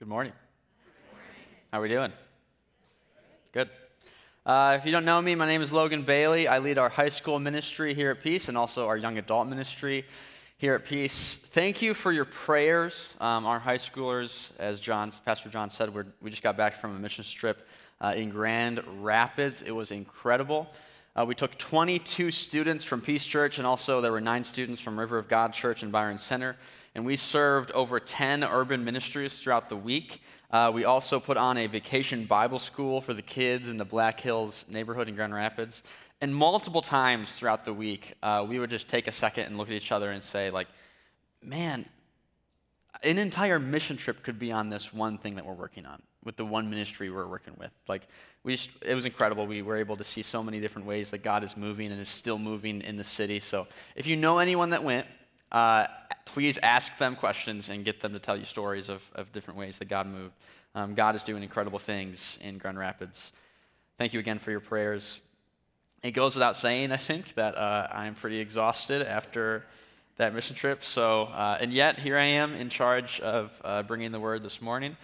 Good morning. How are we doing? Good. Uh, if you don't know me, my name is Logan Bailey. I lead our high school ministry here at Peace and also our young adult ministry here at Peace. Thank you for your prayers. Um, our high schoolers, as Pastor John said, we just got back from a mission trip uh, in Grand Rapids. It was incredible. Uh, we took 22 students from Peace Church, and also there were nine students from River of God Church in Byron Center and we served over 10 urban ministries throughout the week. Uh, we also put on a vacation Bible school for the kids in the Black Hills neighborhood in Grand Rapids. And multiple times throughout the week, uh, we would just take a second and look at each other and say, like, man, an entire mission trip could be on this one thing that we're working on with the one ministry we're working with. Like, we just, it was incredible. We were able to see so many different ways that God is moving and is still moving in the city. So, if you know anyone that went, uh, please ask them questions and get them to tell you stories of, of different ways that God moved. Um, God is doing incredible things in Grand Rapids. Thank you again for your prayers. It goes without saying, I think, that uh, I am pretty exhausted after that mission trip. So, uh, and yet here I am in charge of uh, bringing the word this morning.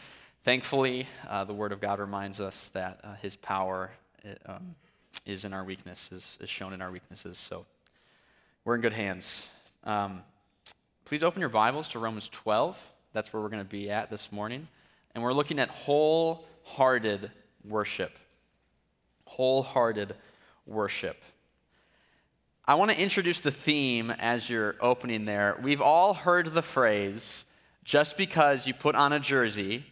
Thankfully, uh, the word of God reminds us that uh, His power it, um, is in our weaknesses, is shown in our weaknesses. So, we're in good hands. Um, Please open your Bibles to Romans 12. That's where we're going to be at this morning. And we're looking at wholehearted worship. Wholehearted worship. I want to introduce the theme as you're opening there. We've all heard the phrase, just because you put on a jersey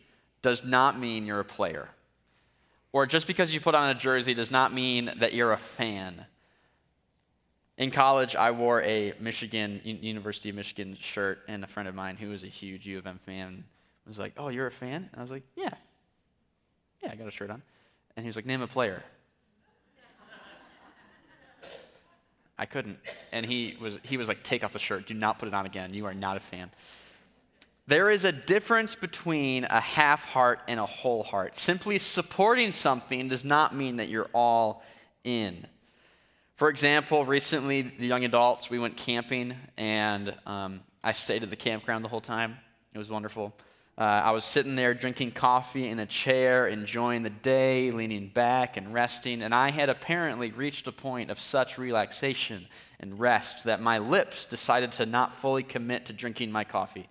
does not mean you're a player. Or just because you put on a jersey does not mean that you're a fan. In college, I wore a Michigan, University of Michigan shirt, and a friend of mine who was a huge U of M fan was like, Oh, you're a fan? And I was like, Yeah. Yeah, I got a shirt on. And he was like, Name a player. I couldn't. And he was, he was like, Take off the shirt. Do not put it on again. You are not a fan. There is a difference between a half heart and a whole heart. Simply supporting something does not mean that you're all in. For example, recently, the young adults, we went camping, and um, I stayed at the campground the whole time. It was wonderful. Uh, I was sitting there drinking coffee in a chair, enjoying the day, leaning back and resting, and I had apparently reached a point of such relaxation and rest that my lips decided to not fully commit to drinking my coffee.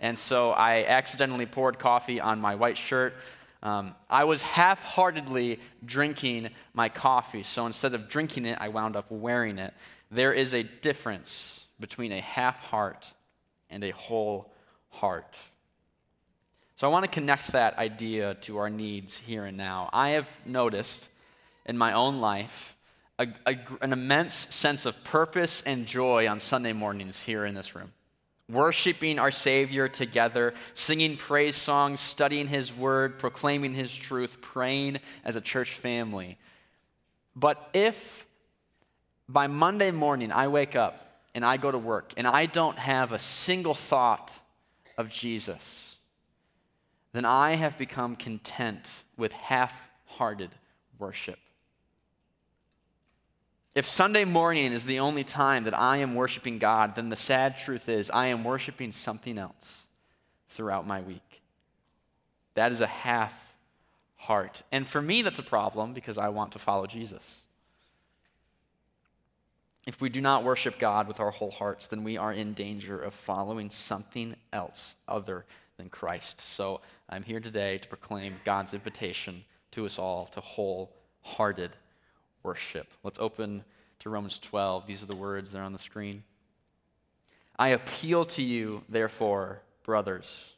And so I accidentally poured coffee on my white shirt. Um, I was half heartedly drinking my coffee, so instead of drinking it, I wound up wearing it. There is a difference between a half heart and a whole heart. So I want to connect that idea to our needs here and now. I have noticed in my own life a, a, an immense sense of purpose and joy on Sunday mornings here in this room worshiping our Savior together, singing praise songs, studying His Word, proclaiming His truth, praying as a church family. But if by Monday morning I wake up and I go to work and I don't have a single thought of Jesus, then I have become content with half hearted worship. If Sunday morning is the only time that I am worshiping God, then the sad truth is I am worshiping something else throughout my week. That is a half heart. And for me, that's a problem because I want to follow Jesus. If we do not worship God with our whole hearts, then we are in danger of following something else other than Christ. So I'm here today to proclaim God's invitation to us all to wholehearted worship. Let's open to Romans 12. These are the words, that are on the screen. I appeal to you, therefore, brothers,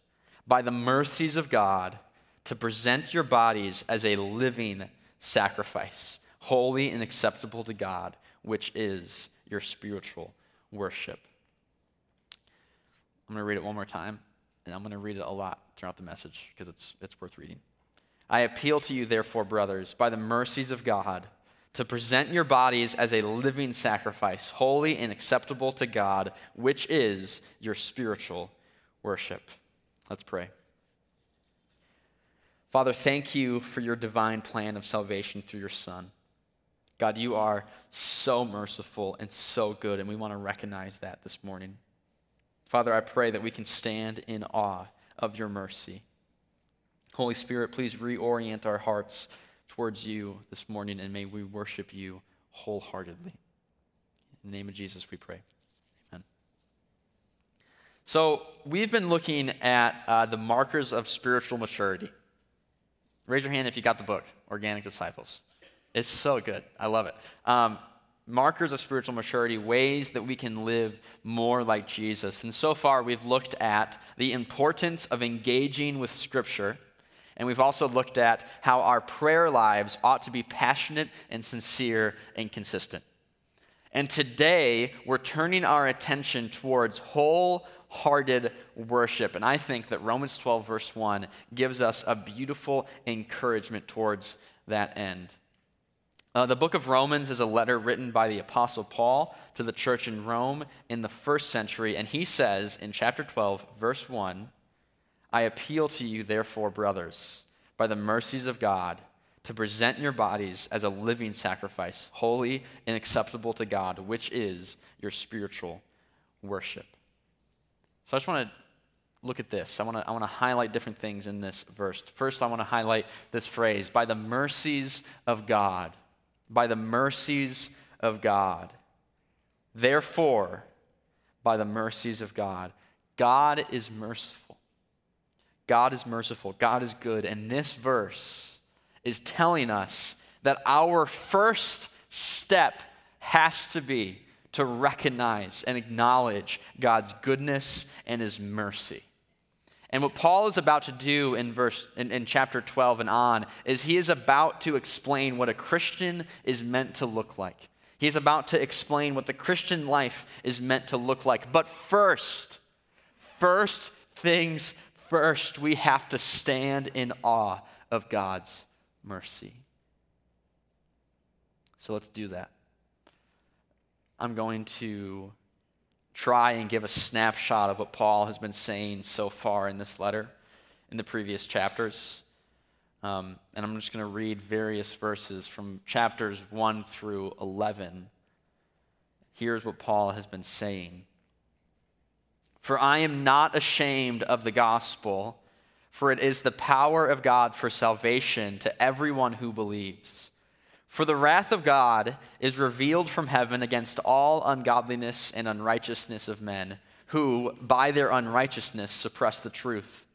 by the mercies of God, to present your bodies as a living sacrifice, holy and acceptable to God, which is your spiritual worship. I'm going to read it one more time, and I'm going to read it a lot throughout the message because it's, it's worth reading. I appeal to you, therefore, brothers, by the mercies of God, to present your bodies as a living sacrifice, holy and acceptable to God, which is your spiritual worship. Let's pray. Father, thank you for your divine plan of salvation through your Son. God, you are so merciful and so good, and we want to recognize that this morning. Father, I pray that we can stand in awe of your mercy. Holy Spirit, please reorient our hearts towards you this morning, and may we worship you wholeheartedly. In the name of Jesus, we pray. Amen. So, we've been looking at uh, the markers of spiritual maturity. Raise your hand if you got the book, Organic Disciples. It's so good. I love it. Um, markers of spiritual maturity, ways that we can live more like Jesus. And so far, we've looked at the importance of engaging with Scripture and we've also looked at how our prayer lives ought to be passionate and sincere and consistent. And today, we're turning our attention towards wholehearted worship. And I think that Romans 12, verse 1, gives us a beautiful encouragement towards that end. Uh, the book of Romans is a letter written by the Apostle Paul to the church in Rome in the first century. And he says in chapter 12, verse 1, I appeal to you, therefore, brothers, by the mercies of God, to present your bodies as a living sacrifice, holy and acceptable to God, which is your spiritual worship. So I just want to look at this. I want to I want to highlight different things in this verse. First, I want to highlight this phrase, by the mercies of God. By the mercies of God. Therefore, by the mercies of God. God is merciful. God is merciful, God is good. And this verse is telling us that our first step has to be to recognize and acknowledge God's goodness and his mercy. And what Paul is about to do in verse in, in, chapter 12 and on is he is about to explain what a Christian is meant to look like. He's about to explain what the Christian life is meant to look like. But first, first things First, we have to stand in awe of God's mercy. So let's do that. I'm going to try and give a snapshot of what Paul has been saying so far in this letter, in the previous chapters. Um, and I'm just going to read various verses from chapters 1 through 11. Here's what Paul has been saying. For I am not ashamed of the gospel, for it is the power of God for salvation to everyone who believes. For the wrath of God is revealed from heaven against all ungodliness and unrighteousness of men, who, by their unrighteousness, suppress the truth.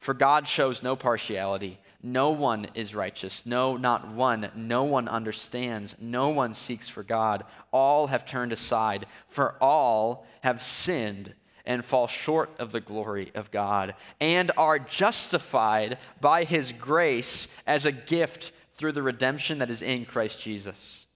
For God shows no partiality. No one is righteous. No, not one. No one understands. No one seeks for God. All have turned aside, for all have sinned and fall short of the glory of God, and are justified by his grace as a gift through the redemption that is in Christ Jesus.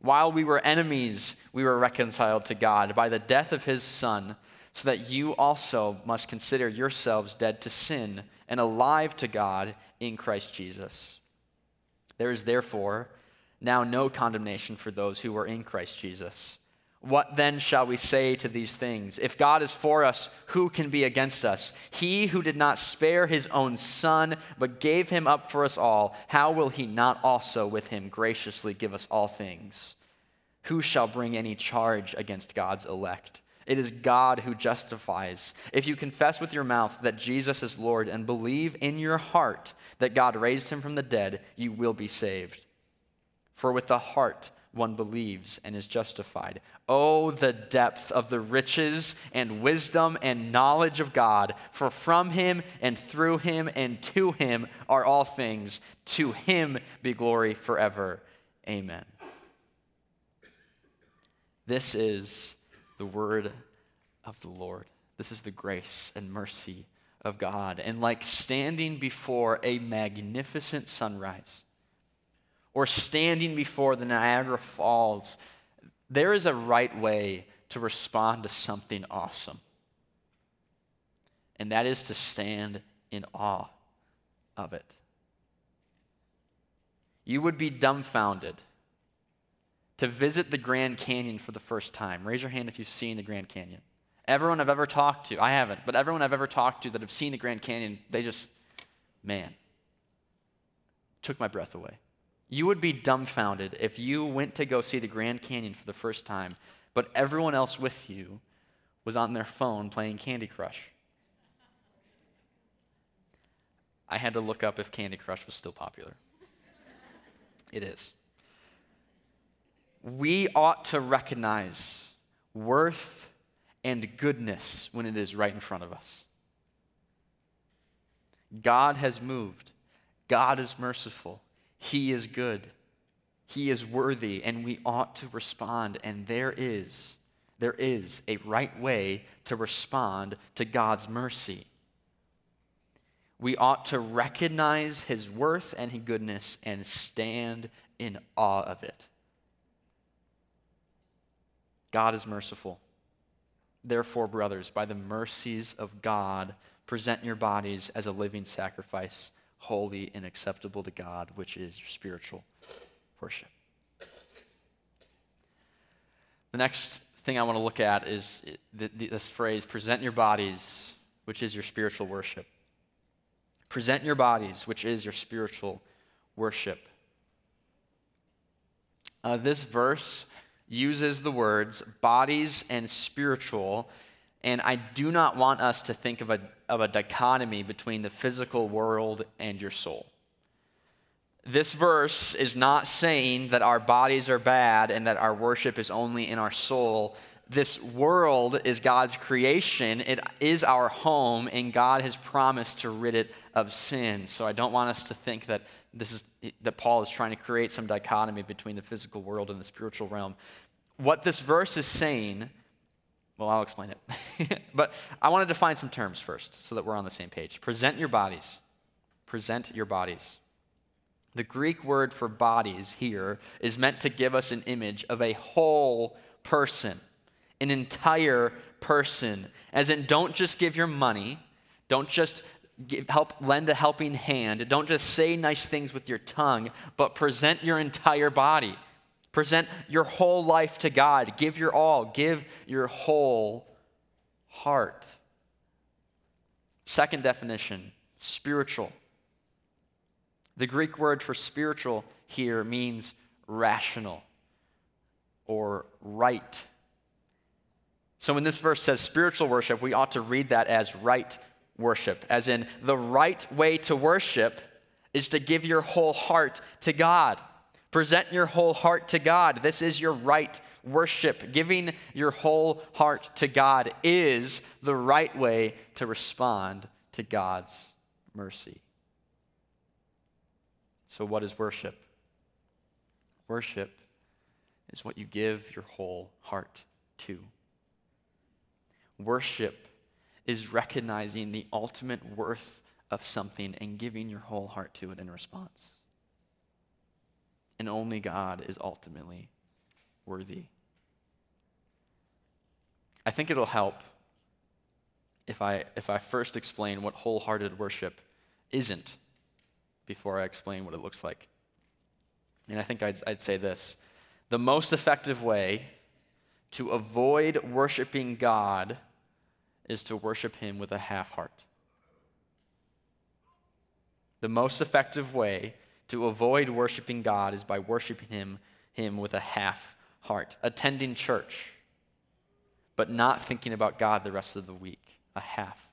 While we were enemies, we were reconciled to God by the death of his Son, so that you also must consider yourselves dead to sin and alive to God in Christ Jesus. There is therefore now no condemnation for those who are in Christ Jesus. What then shall we say to these things? If God is for us, who can be against us? He who did not spare his own son, but gave him up for us all, how will he not also with him graciously give us all things? Who shall bring any charge against God's elect? It is God who justifies. If you confess with your mouth that Jesus is Lord and believe in your heart that God raised him from the dead, you will be saved. For with the heart, one believes and is justified. Oh, the depth of the riches and wisdom and knowledge of God, for from him and through him and to him are all things. To him be glory forever. Amen. This is the word of the Lord. This is the grace and mercy of God. And like standing before a magnificent sunrise, or standing before the Niagara Falls, there is a right way to respond to something awesome. And that is to stand in awe of it. You would be dumbfounded to visit the Grand Canyon for the first time. Raise your hand if you've seen the Grand Canyon. Everyone I've ever talked to, I haven't, but everyone I've ever talked to that have seen the Grand Canyon, they just, man, took my breath away. You would be dumbfounded if you went to go see the Grand Canyon for the first time, but everyone else with you was on their phone playing Candy Crush. I had to look up if Candy Crush was still popular. it is. We ought to recognize worth and goodness when it is right in front of us. God has moved. God is merciful. He is good. He is worthy, and we ought to respond. And there is, there is a right way to respond to God's mercy. We ought to recognize his worth and his goodness and stand in awe of it. God is merciful. Therefore, brothers, by the mercies of God, present your bodies as a living sacrifice, holy and acceptable to God, which is your spiritual worship. The next thing I want to look at is this phrase present your bodies, which is your spiritual worship. Present your bodies, which is your spiritual worship. Uh, this verse uses the words bodies and spiritual, and I do not want us to think of a, of a dichotomy between the physical world and your soul. This verse is not saying that our bodies are bad and that our worship is only in our soul this world is God's creation. It is our home, and God has promised to rid it of sin. So I don't want us to think that this is that Paul is trying to create some dichotomy between the physical world and the spiritual realm. What this verse is saying, well, I'll explain it. but I want to define some terms first so that we're on the same page. Present your bodies. Present your bodies. The Greek word for bodies here is meant to give us an image of a whole person an entire person. As in, don't just give your money, don't just give, help lend a helping hand, don't just say nice things with your tongue, but present your entire body. Present your whole life to God. Give your all. Give your whole heart. Second definition spiritual. The Greek word for spiritual here means rational or right so when this verse says spiritual worship, we ought to read that as right worship, as in the right way to worship is to give your whole heart to God. Present your whole heart to God. This is your right worship. Giving your whole heart to God is the right way to respond to God's mercy. So, what is worship? Worship is what you give your whole heart to. Worship is recognizing the ultimate worth of something and giving your whole heart to it in response. And only God is ultimately worthy. I think it'll help if I, if I first explain what wholehearted worship isn't before I explain what it looks like. And I think I'd, I'd say this the most effective way to avoid worshiping God is to worship Him with a half heart. The most effective way to avoid worshiping God is by worshiping Him, him with a half heart. Attending church, but not thinking about God the rest of the week. A half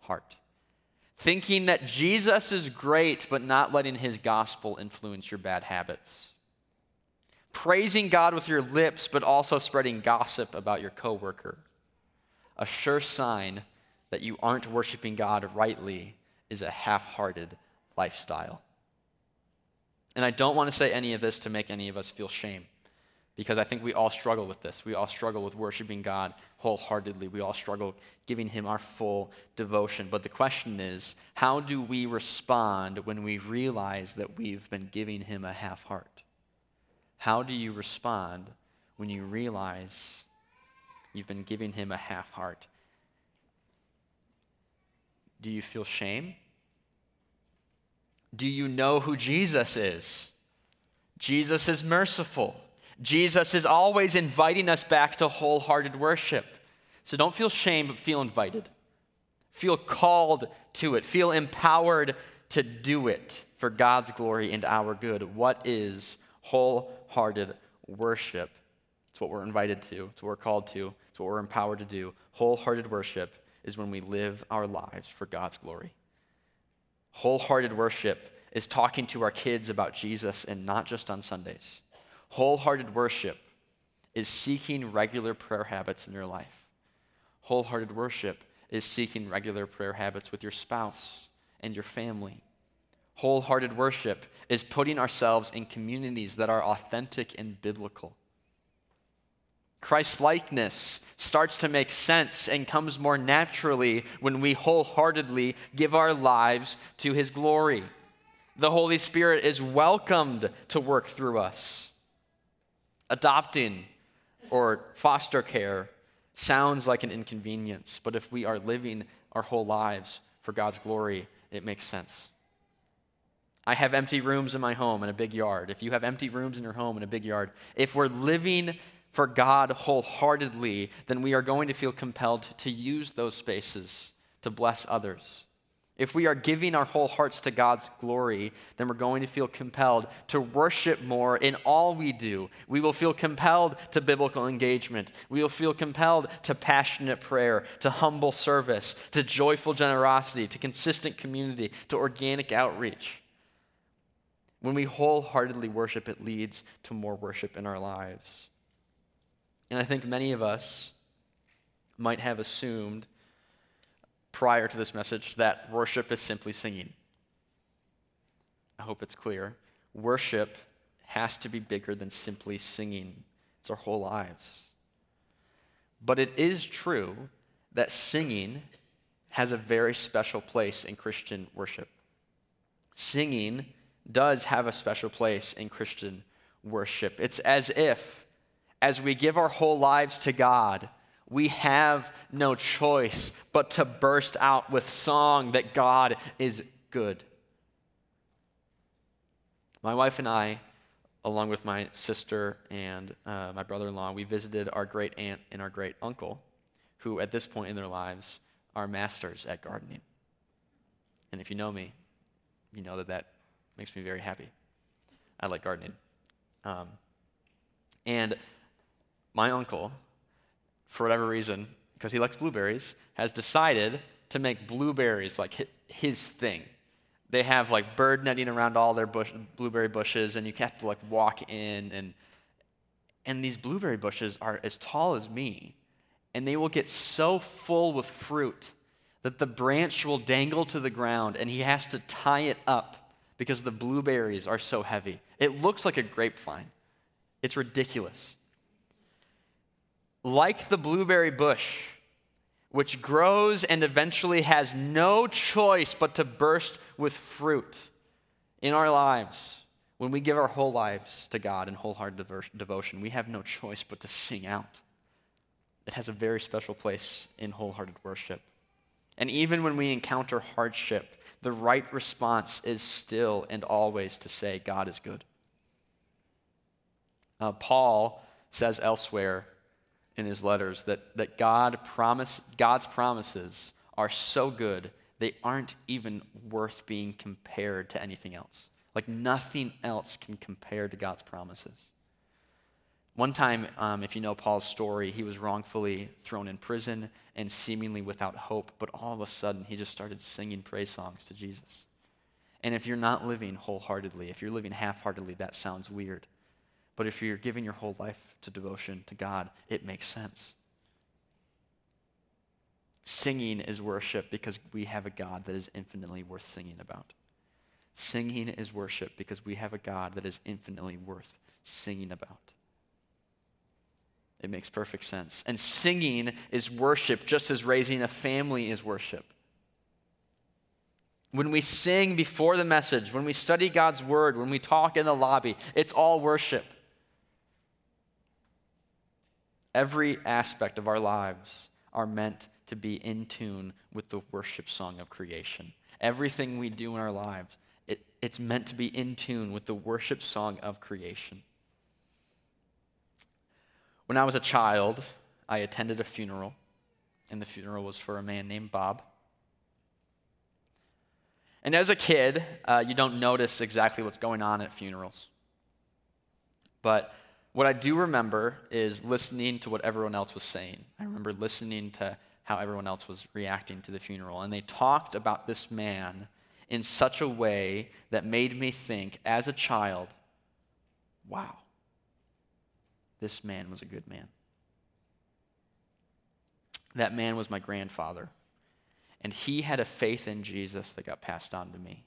heart. Thinking that Jesus is great, but not letting His gospel influence your bad habits. Praising God with your lips, but also spreading gossip about your coworker a sure sign that you aren't worshiping God rightly is a half hearted lifestyle. And I don't want to say any of this to make any of us feel shame, because I think we all struggle with this. We all struggle with worshiping God wholeheartedly. We all struggle giving Him our full devotion. But the question is how do we respond when we realize that we've been giving Him a half heart? How do you respond when you realize You've been giving him a half heart. Do you feel shame? Do you know who Jesus is? Jesus is merciful. Jesus is always inviting us back to wholehearted worship. So don't feel shame, but feel invited. Feel called to it. Feel empowered to do it for God's glory and our good. What is wholehearted worship? It's what we're invited to, it's what we're called to, it's what we're empowered to do. Wholehearted worship is when we live our lives for God's glory. Wholehearted worship is talking to our kids about Jesus and not just on Sundays. Wholehearted worship is seeking regular prayer habits in your life. Wholehearted worship is seeking regular prayer habits with your spouse and your family. Wholehearted worship is putting ourselves in communities that are authentic and biblical. Christ likeness starts to make sense and comes more naturally when we wholeheartedly give our lives to his glory. The Holy Spirit is welcomed to work through us. Adopting or foster care sounds like an inconvenience, but if we are living our whole lives for God's glory, it makes sense. I have empty rooms in my home and a big yard. If you have empty rooms in your home and a big yard, if we're living for God wholeheartedly, then we are going to feel compelled to use those spaces to bless others. If we are giving our whole hearts to God's glory, then we're going to feel compelled to worship more in all we do. We will feel compelled to biblical engagement. We will feel compelled to passionate prayer, to humble service, to joyful generosity, to consistent community, to organic outreach. When we wholeheartedly worship, it leads to more worship in our lives. And I think many of us might have assumed prior to this message that worship is simply singing. I hope it's clear. Worship has to be bigger than simply singing, it's our whole lives. But it is true that singing has a very special place in Christian worship. Singing does have a special place in Christian worship. It's as if, as we give our whole lives to God, we have no choice but to burst out with song that God is good. My wife and I, along with my sister and uh, my brother in law, we visited our great aunt and our great uncle, who at this point in their lives are masters at gardening. And if you know me, you know that that makes me very happy. I like gardening. Um, and my uncle for whatever reason, because he likes blueberries, has decided to make blueberries like his thing. They have like bird netting around all their bush, blueberry bushes, and you have to like walk in and and these blueberry bushes are as tall as me, and they will get so full with fruit that the branch will dangle to the ground, and he has to tie it up because the blueberries are so heavy. It looks like a grapevine. It's ridiculous like the blueberry bush, which grows and eventually has no choice but to burst with fruit in our lives. When we give our whole lives to God in wholehearted devotion, we have no choice but to sing out. It has a very special place in wholehearted worship. And even when we encounter hardship, the right response is still and always to say, God is good. Uh, Paul says elsewhere in his letters that, that God promise, God's promises are so good, they aren't even worth being compared to anything else. Like nothing else can compare to God's promises. One time, um, if you know Paul's story, he was wrongfully thrown in prison and seemingly without hope, but all of a sudden he just started singing praise songs to Jesus. And if you're not living wholeheartedly, if you're living half heartedly, that sounds weird. But if you're giving your whole life to devotion to God, it makes sense. Singing is worship because we have a God that is infinitely worth singing about. Singing is worship because we have a God that is infinitely worth singing about. It makes perfect sense. And singing is worship just as raising a family is worship. When we sing before the message, when we study God's word, when we talk in the lobby, it's all worship. Every aspect of our lives are meant to be in tune with the worship song of creation. Everything we do in our lives, it, it's meant to be in tune with the worship song of creation. When I was a child, I attended a funeral, and the funeral was for a man named Bob. And as a kid, uh, you don't notice exactly what's going on at funerals. But what I do remember is listening to what everyone else was saying. I remember listening to how everyone else was reacting to the funeral. And they talked about this man in such a way that made me think, as a child, wow, this man was a good man. That man was my grandfather. And he had a faith in Jesus that got passed on to me.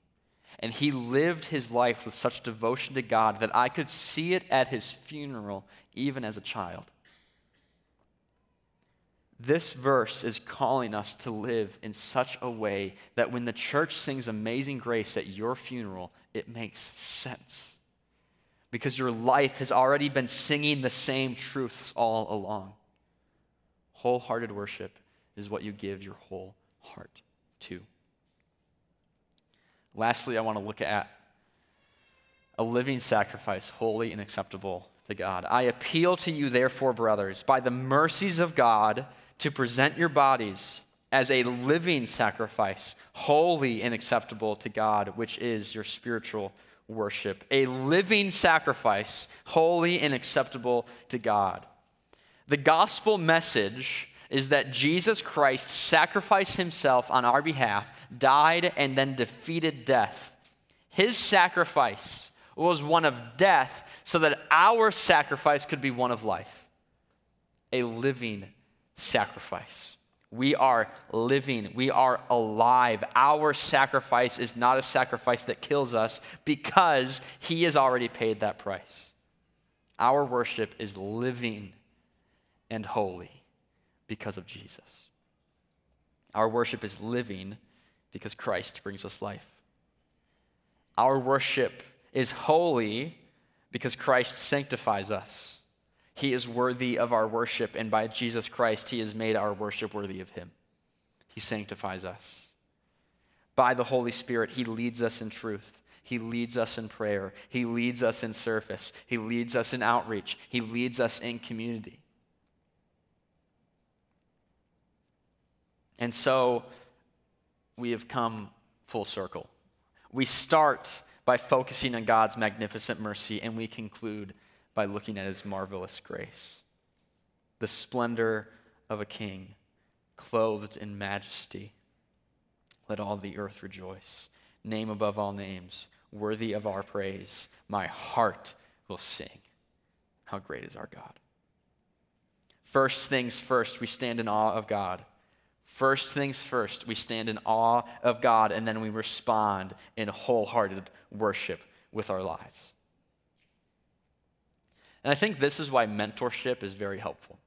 And he lived his life with such devotion to God that I could see it at his funeral, even as a child. This verse is calling us to live in such a way that when the church sings Amazing Grace at your funeral, it makes sense. Because your life has already been singing the same truths all along. Wholehearted worship is what you give your whole heart to. Lastly, I want to look at a living sacrifice, holy and acceptable to God. I appeal to you, therefore, brothers, by the mercies of God, to present your bodies as a living sacrifice, holy and acceptable to God, which is your spiritual worship. A living sacrifice, holy and acceptable to God. The gospel message is that Jesus Christ sacrificed himself on our behalf, died, and then defeated death. His sacrifice was one of death so that our sacrifice could be one of life, a living sacrifice. We are living. We are alive. Our sacrifice is not a sacrifice that kills us because He has already paid that price. Our worship is living and holy because of Jesus. Our worship is living because Christ brings us life. Our worship is holy because Christ sanctifies us. He is worthy of our worship, and by Jesus Christ, He has made our worship worthy of Him. He sanctifies us. By the Holy Spirit, He leads us in truth. He leads us in prayer. He leads us in service. He leads us in outreach. He leads us in community. And so we have come full circle. We start by focusing on God's magnificent mercy, and we conclude by looking at his marvelous grace. The splendor of a king, clothed in majesty. Let all the earth rejoice. Name above all names, worthy of our praise. My heart will sing. How great is our God! First things first, we stand in awe of God. First things first, we stand in awe of God, and then we respond in wholehearted worship with our lives. And I think this is why mentorship is very helpful.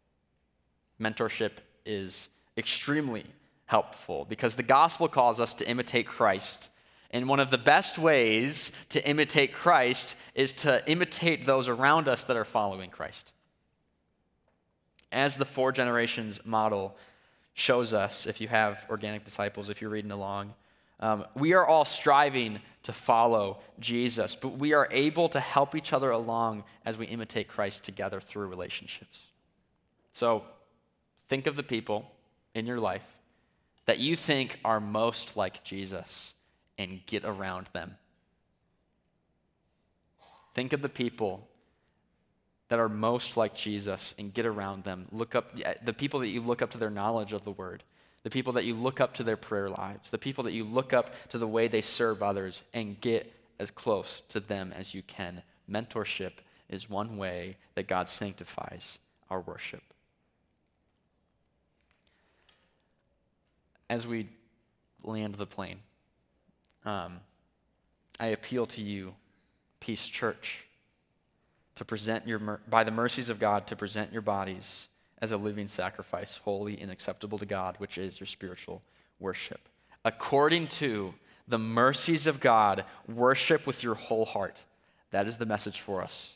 Mentorship is extremely helpful because the gospel calls us to imitate Christ. And one of the best ways to imitate Christ is to imitate those around us that are following Christ. As the four generations model shows us, if you have organic disciples, if you're reading along, um, we are all striving to follow Jesus, but we are able to help each other along as we imitate Christ together through relationships. So think of the people in your life that you think are most like Jesus and get around them. Think of the people that are most like Jesus and get around them. Look up the people that you look up to their knowledge of the word the people that you look up to their prayer lives, the people that you look up to the way they serve others, and get as close to them as you can. Mentorship is one way that God sanctifies our worship. As we land the plane, um, I appeal to you, Peace Church, to present your, by the mercies of God, to present your bodies as a living sacrifice, holy and acceptable to God, which is your spiritual worship. According to the mercies of God, worship with your whole heart. That is the message for us.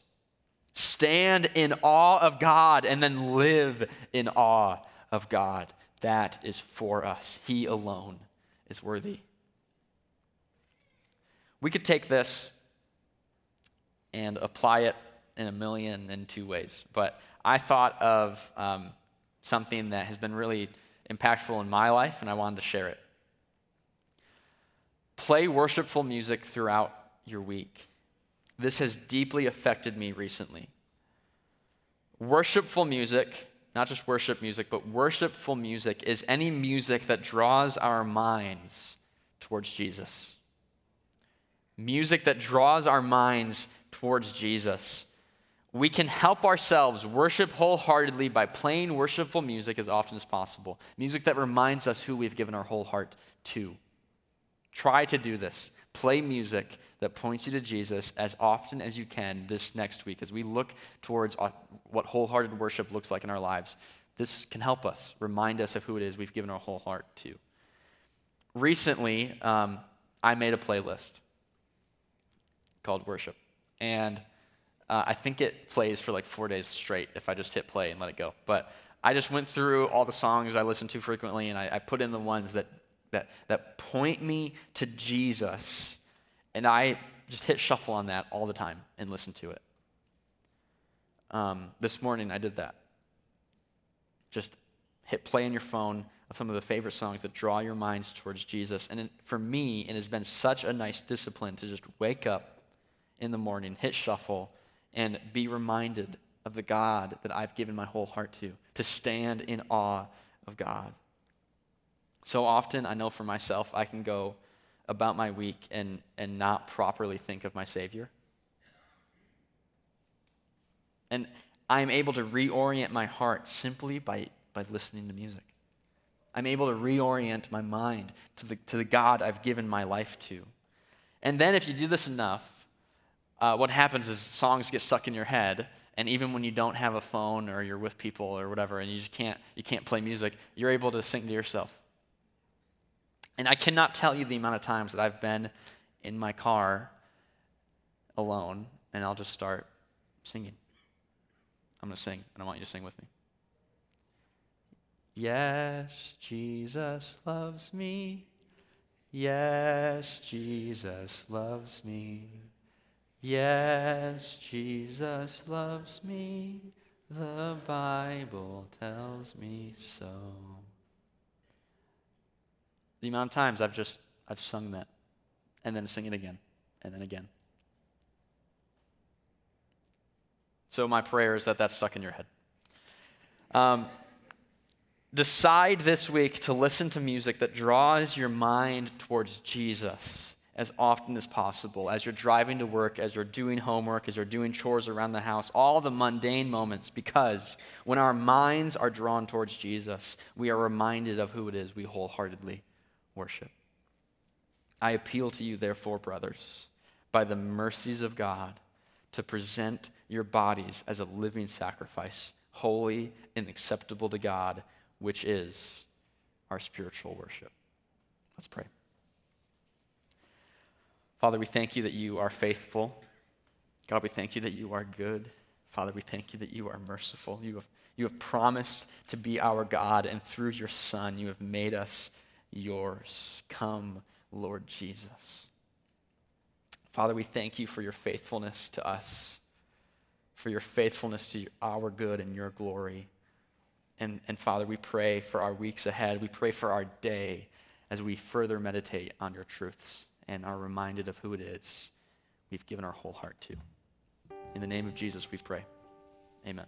Stand in awe of God and then live in awe of God. That is for us. He alone is worthy. We could take this and apply it in a million and two ways, but I thought of um, something that has been really impactful in my life, and I wanted to share it. Play worshipful music throughout your week. This has deeply affected me recently. Worshipful music, not just worship music, but worshipful music is any music that draws our minds towards Jesus. music that draws our minds towards Jesus. We can help ourselves worship wholeheartedly by playing worshipful music as often as possible, music that reminds us who we've given our whole heart to. Try to do this. Play music that points you to Jesus as often as you can this next week as we look towards what wholehearted worship looks like in our lives. This can help us, remind us of who it is we've given our whole heart to. Recently, um, I made a playlist called Worship. And uh, I think it plays for like four days straight if I just hit play and let it go. But I just went through all the songs I listen to frequently and I, I put in the ones that, that, that point me to Jesus. And I just hit shuffle on that all the time and listen to it. Um, this morning I did that. Just hit play on your phone of some of the favorite songs that draw your minds towards Jesus. And it, for me, it has been such a nice discipline to just wake up in the morning, hit shuffle, and be reminded of the God that I've given my whole heart to, to stand in awe of God. So often, I know for myself, I can go about my week and, and not properly think of my Savior. And I'm able to reorient my heart simply by, by listening to music. I'm able to reorient my mind to the, to the God I've given my life to. And then, if you do this enough, uh, what happens is songs get stuck in your head, and even when you don't have a phone or you're with people or whatever, and you just can't you can't play music, you're able to sing to yourself. And I cannot tell you the amount of times that I've been in my car alone, and I'll just start singing. I'm going to sing, and I want you to sing with me. Yes, Jesus loves me. Yes, Jesus loves me. Yes, Jesus loves me. The Bible tells me so. The amount of times I've just I've sung that and then sing it again and then again. So my prayer is that that's stuck in your head. Um, decide this week to listen to music that draws your mind towards Jesus as often as possible as you're driving to work, as you're doing homework, as you're doing chores around the house, all the mundane moments, because when our minds are drawn towards Jesus, we are reminded of who it is we wholeheartedly worship. I appeal to you, therefore, brothers, by the mercies of God, to present your bodies as a living sacrifice, holy and acceptable to God, which is our spiritual worship. Let's pray. Father, we thank you that you are faithful. God, we thank you that you are good. Father, we thank you that you are merciful. You have, you have promised to be our God, and through your Son, you have made us yours. Come, Lord Jesus. Father, we thank you for your faithfulness to us, for your faithfulness to our good and your glory. And, and Father, we pray for our weeks ahead. We pray for our day as we further meditate on your truths and are reminded of who it is we've given our whole heart to. In the name of Jesus, we pray. Amen.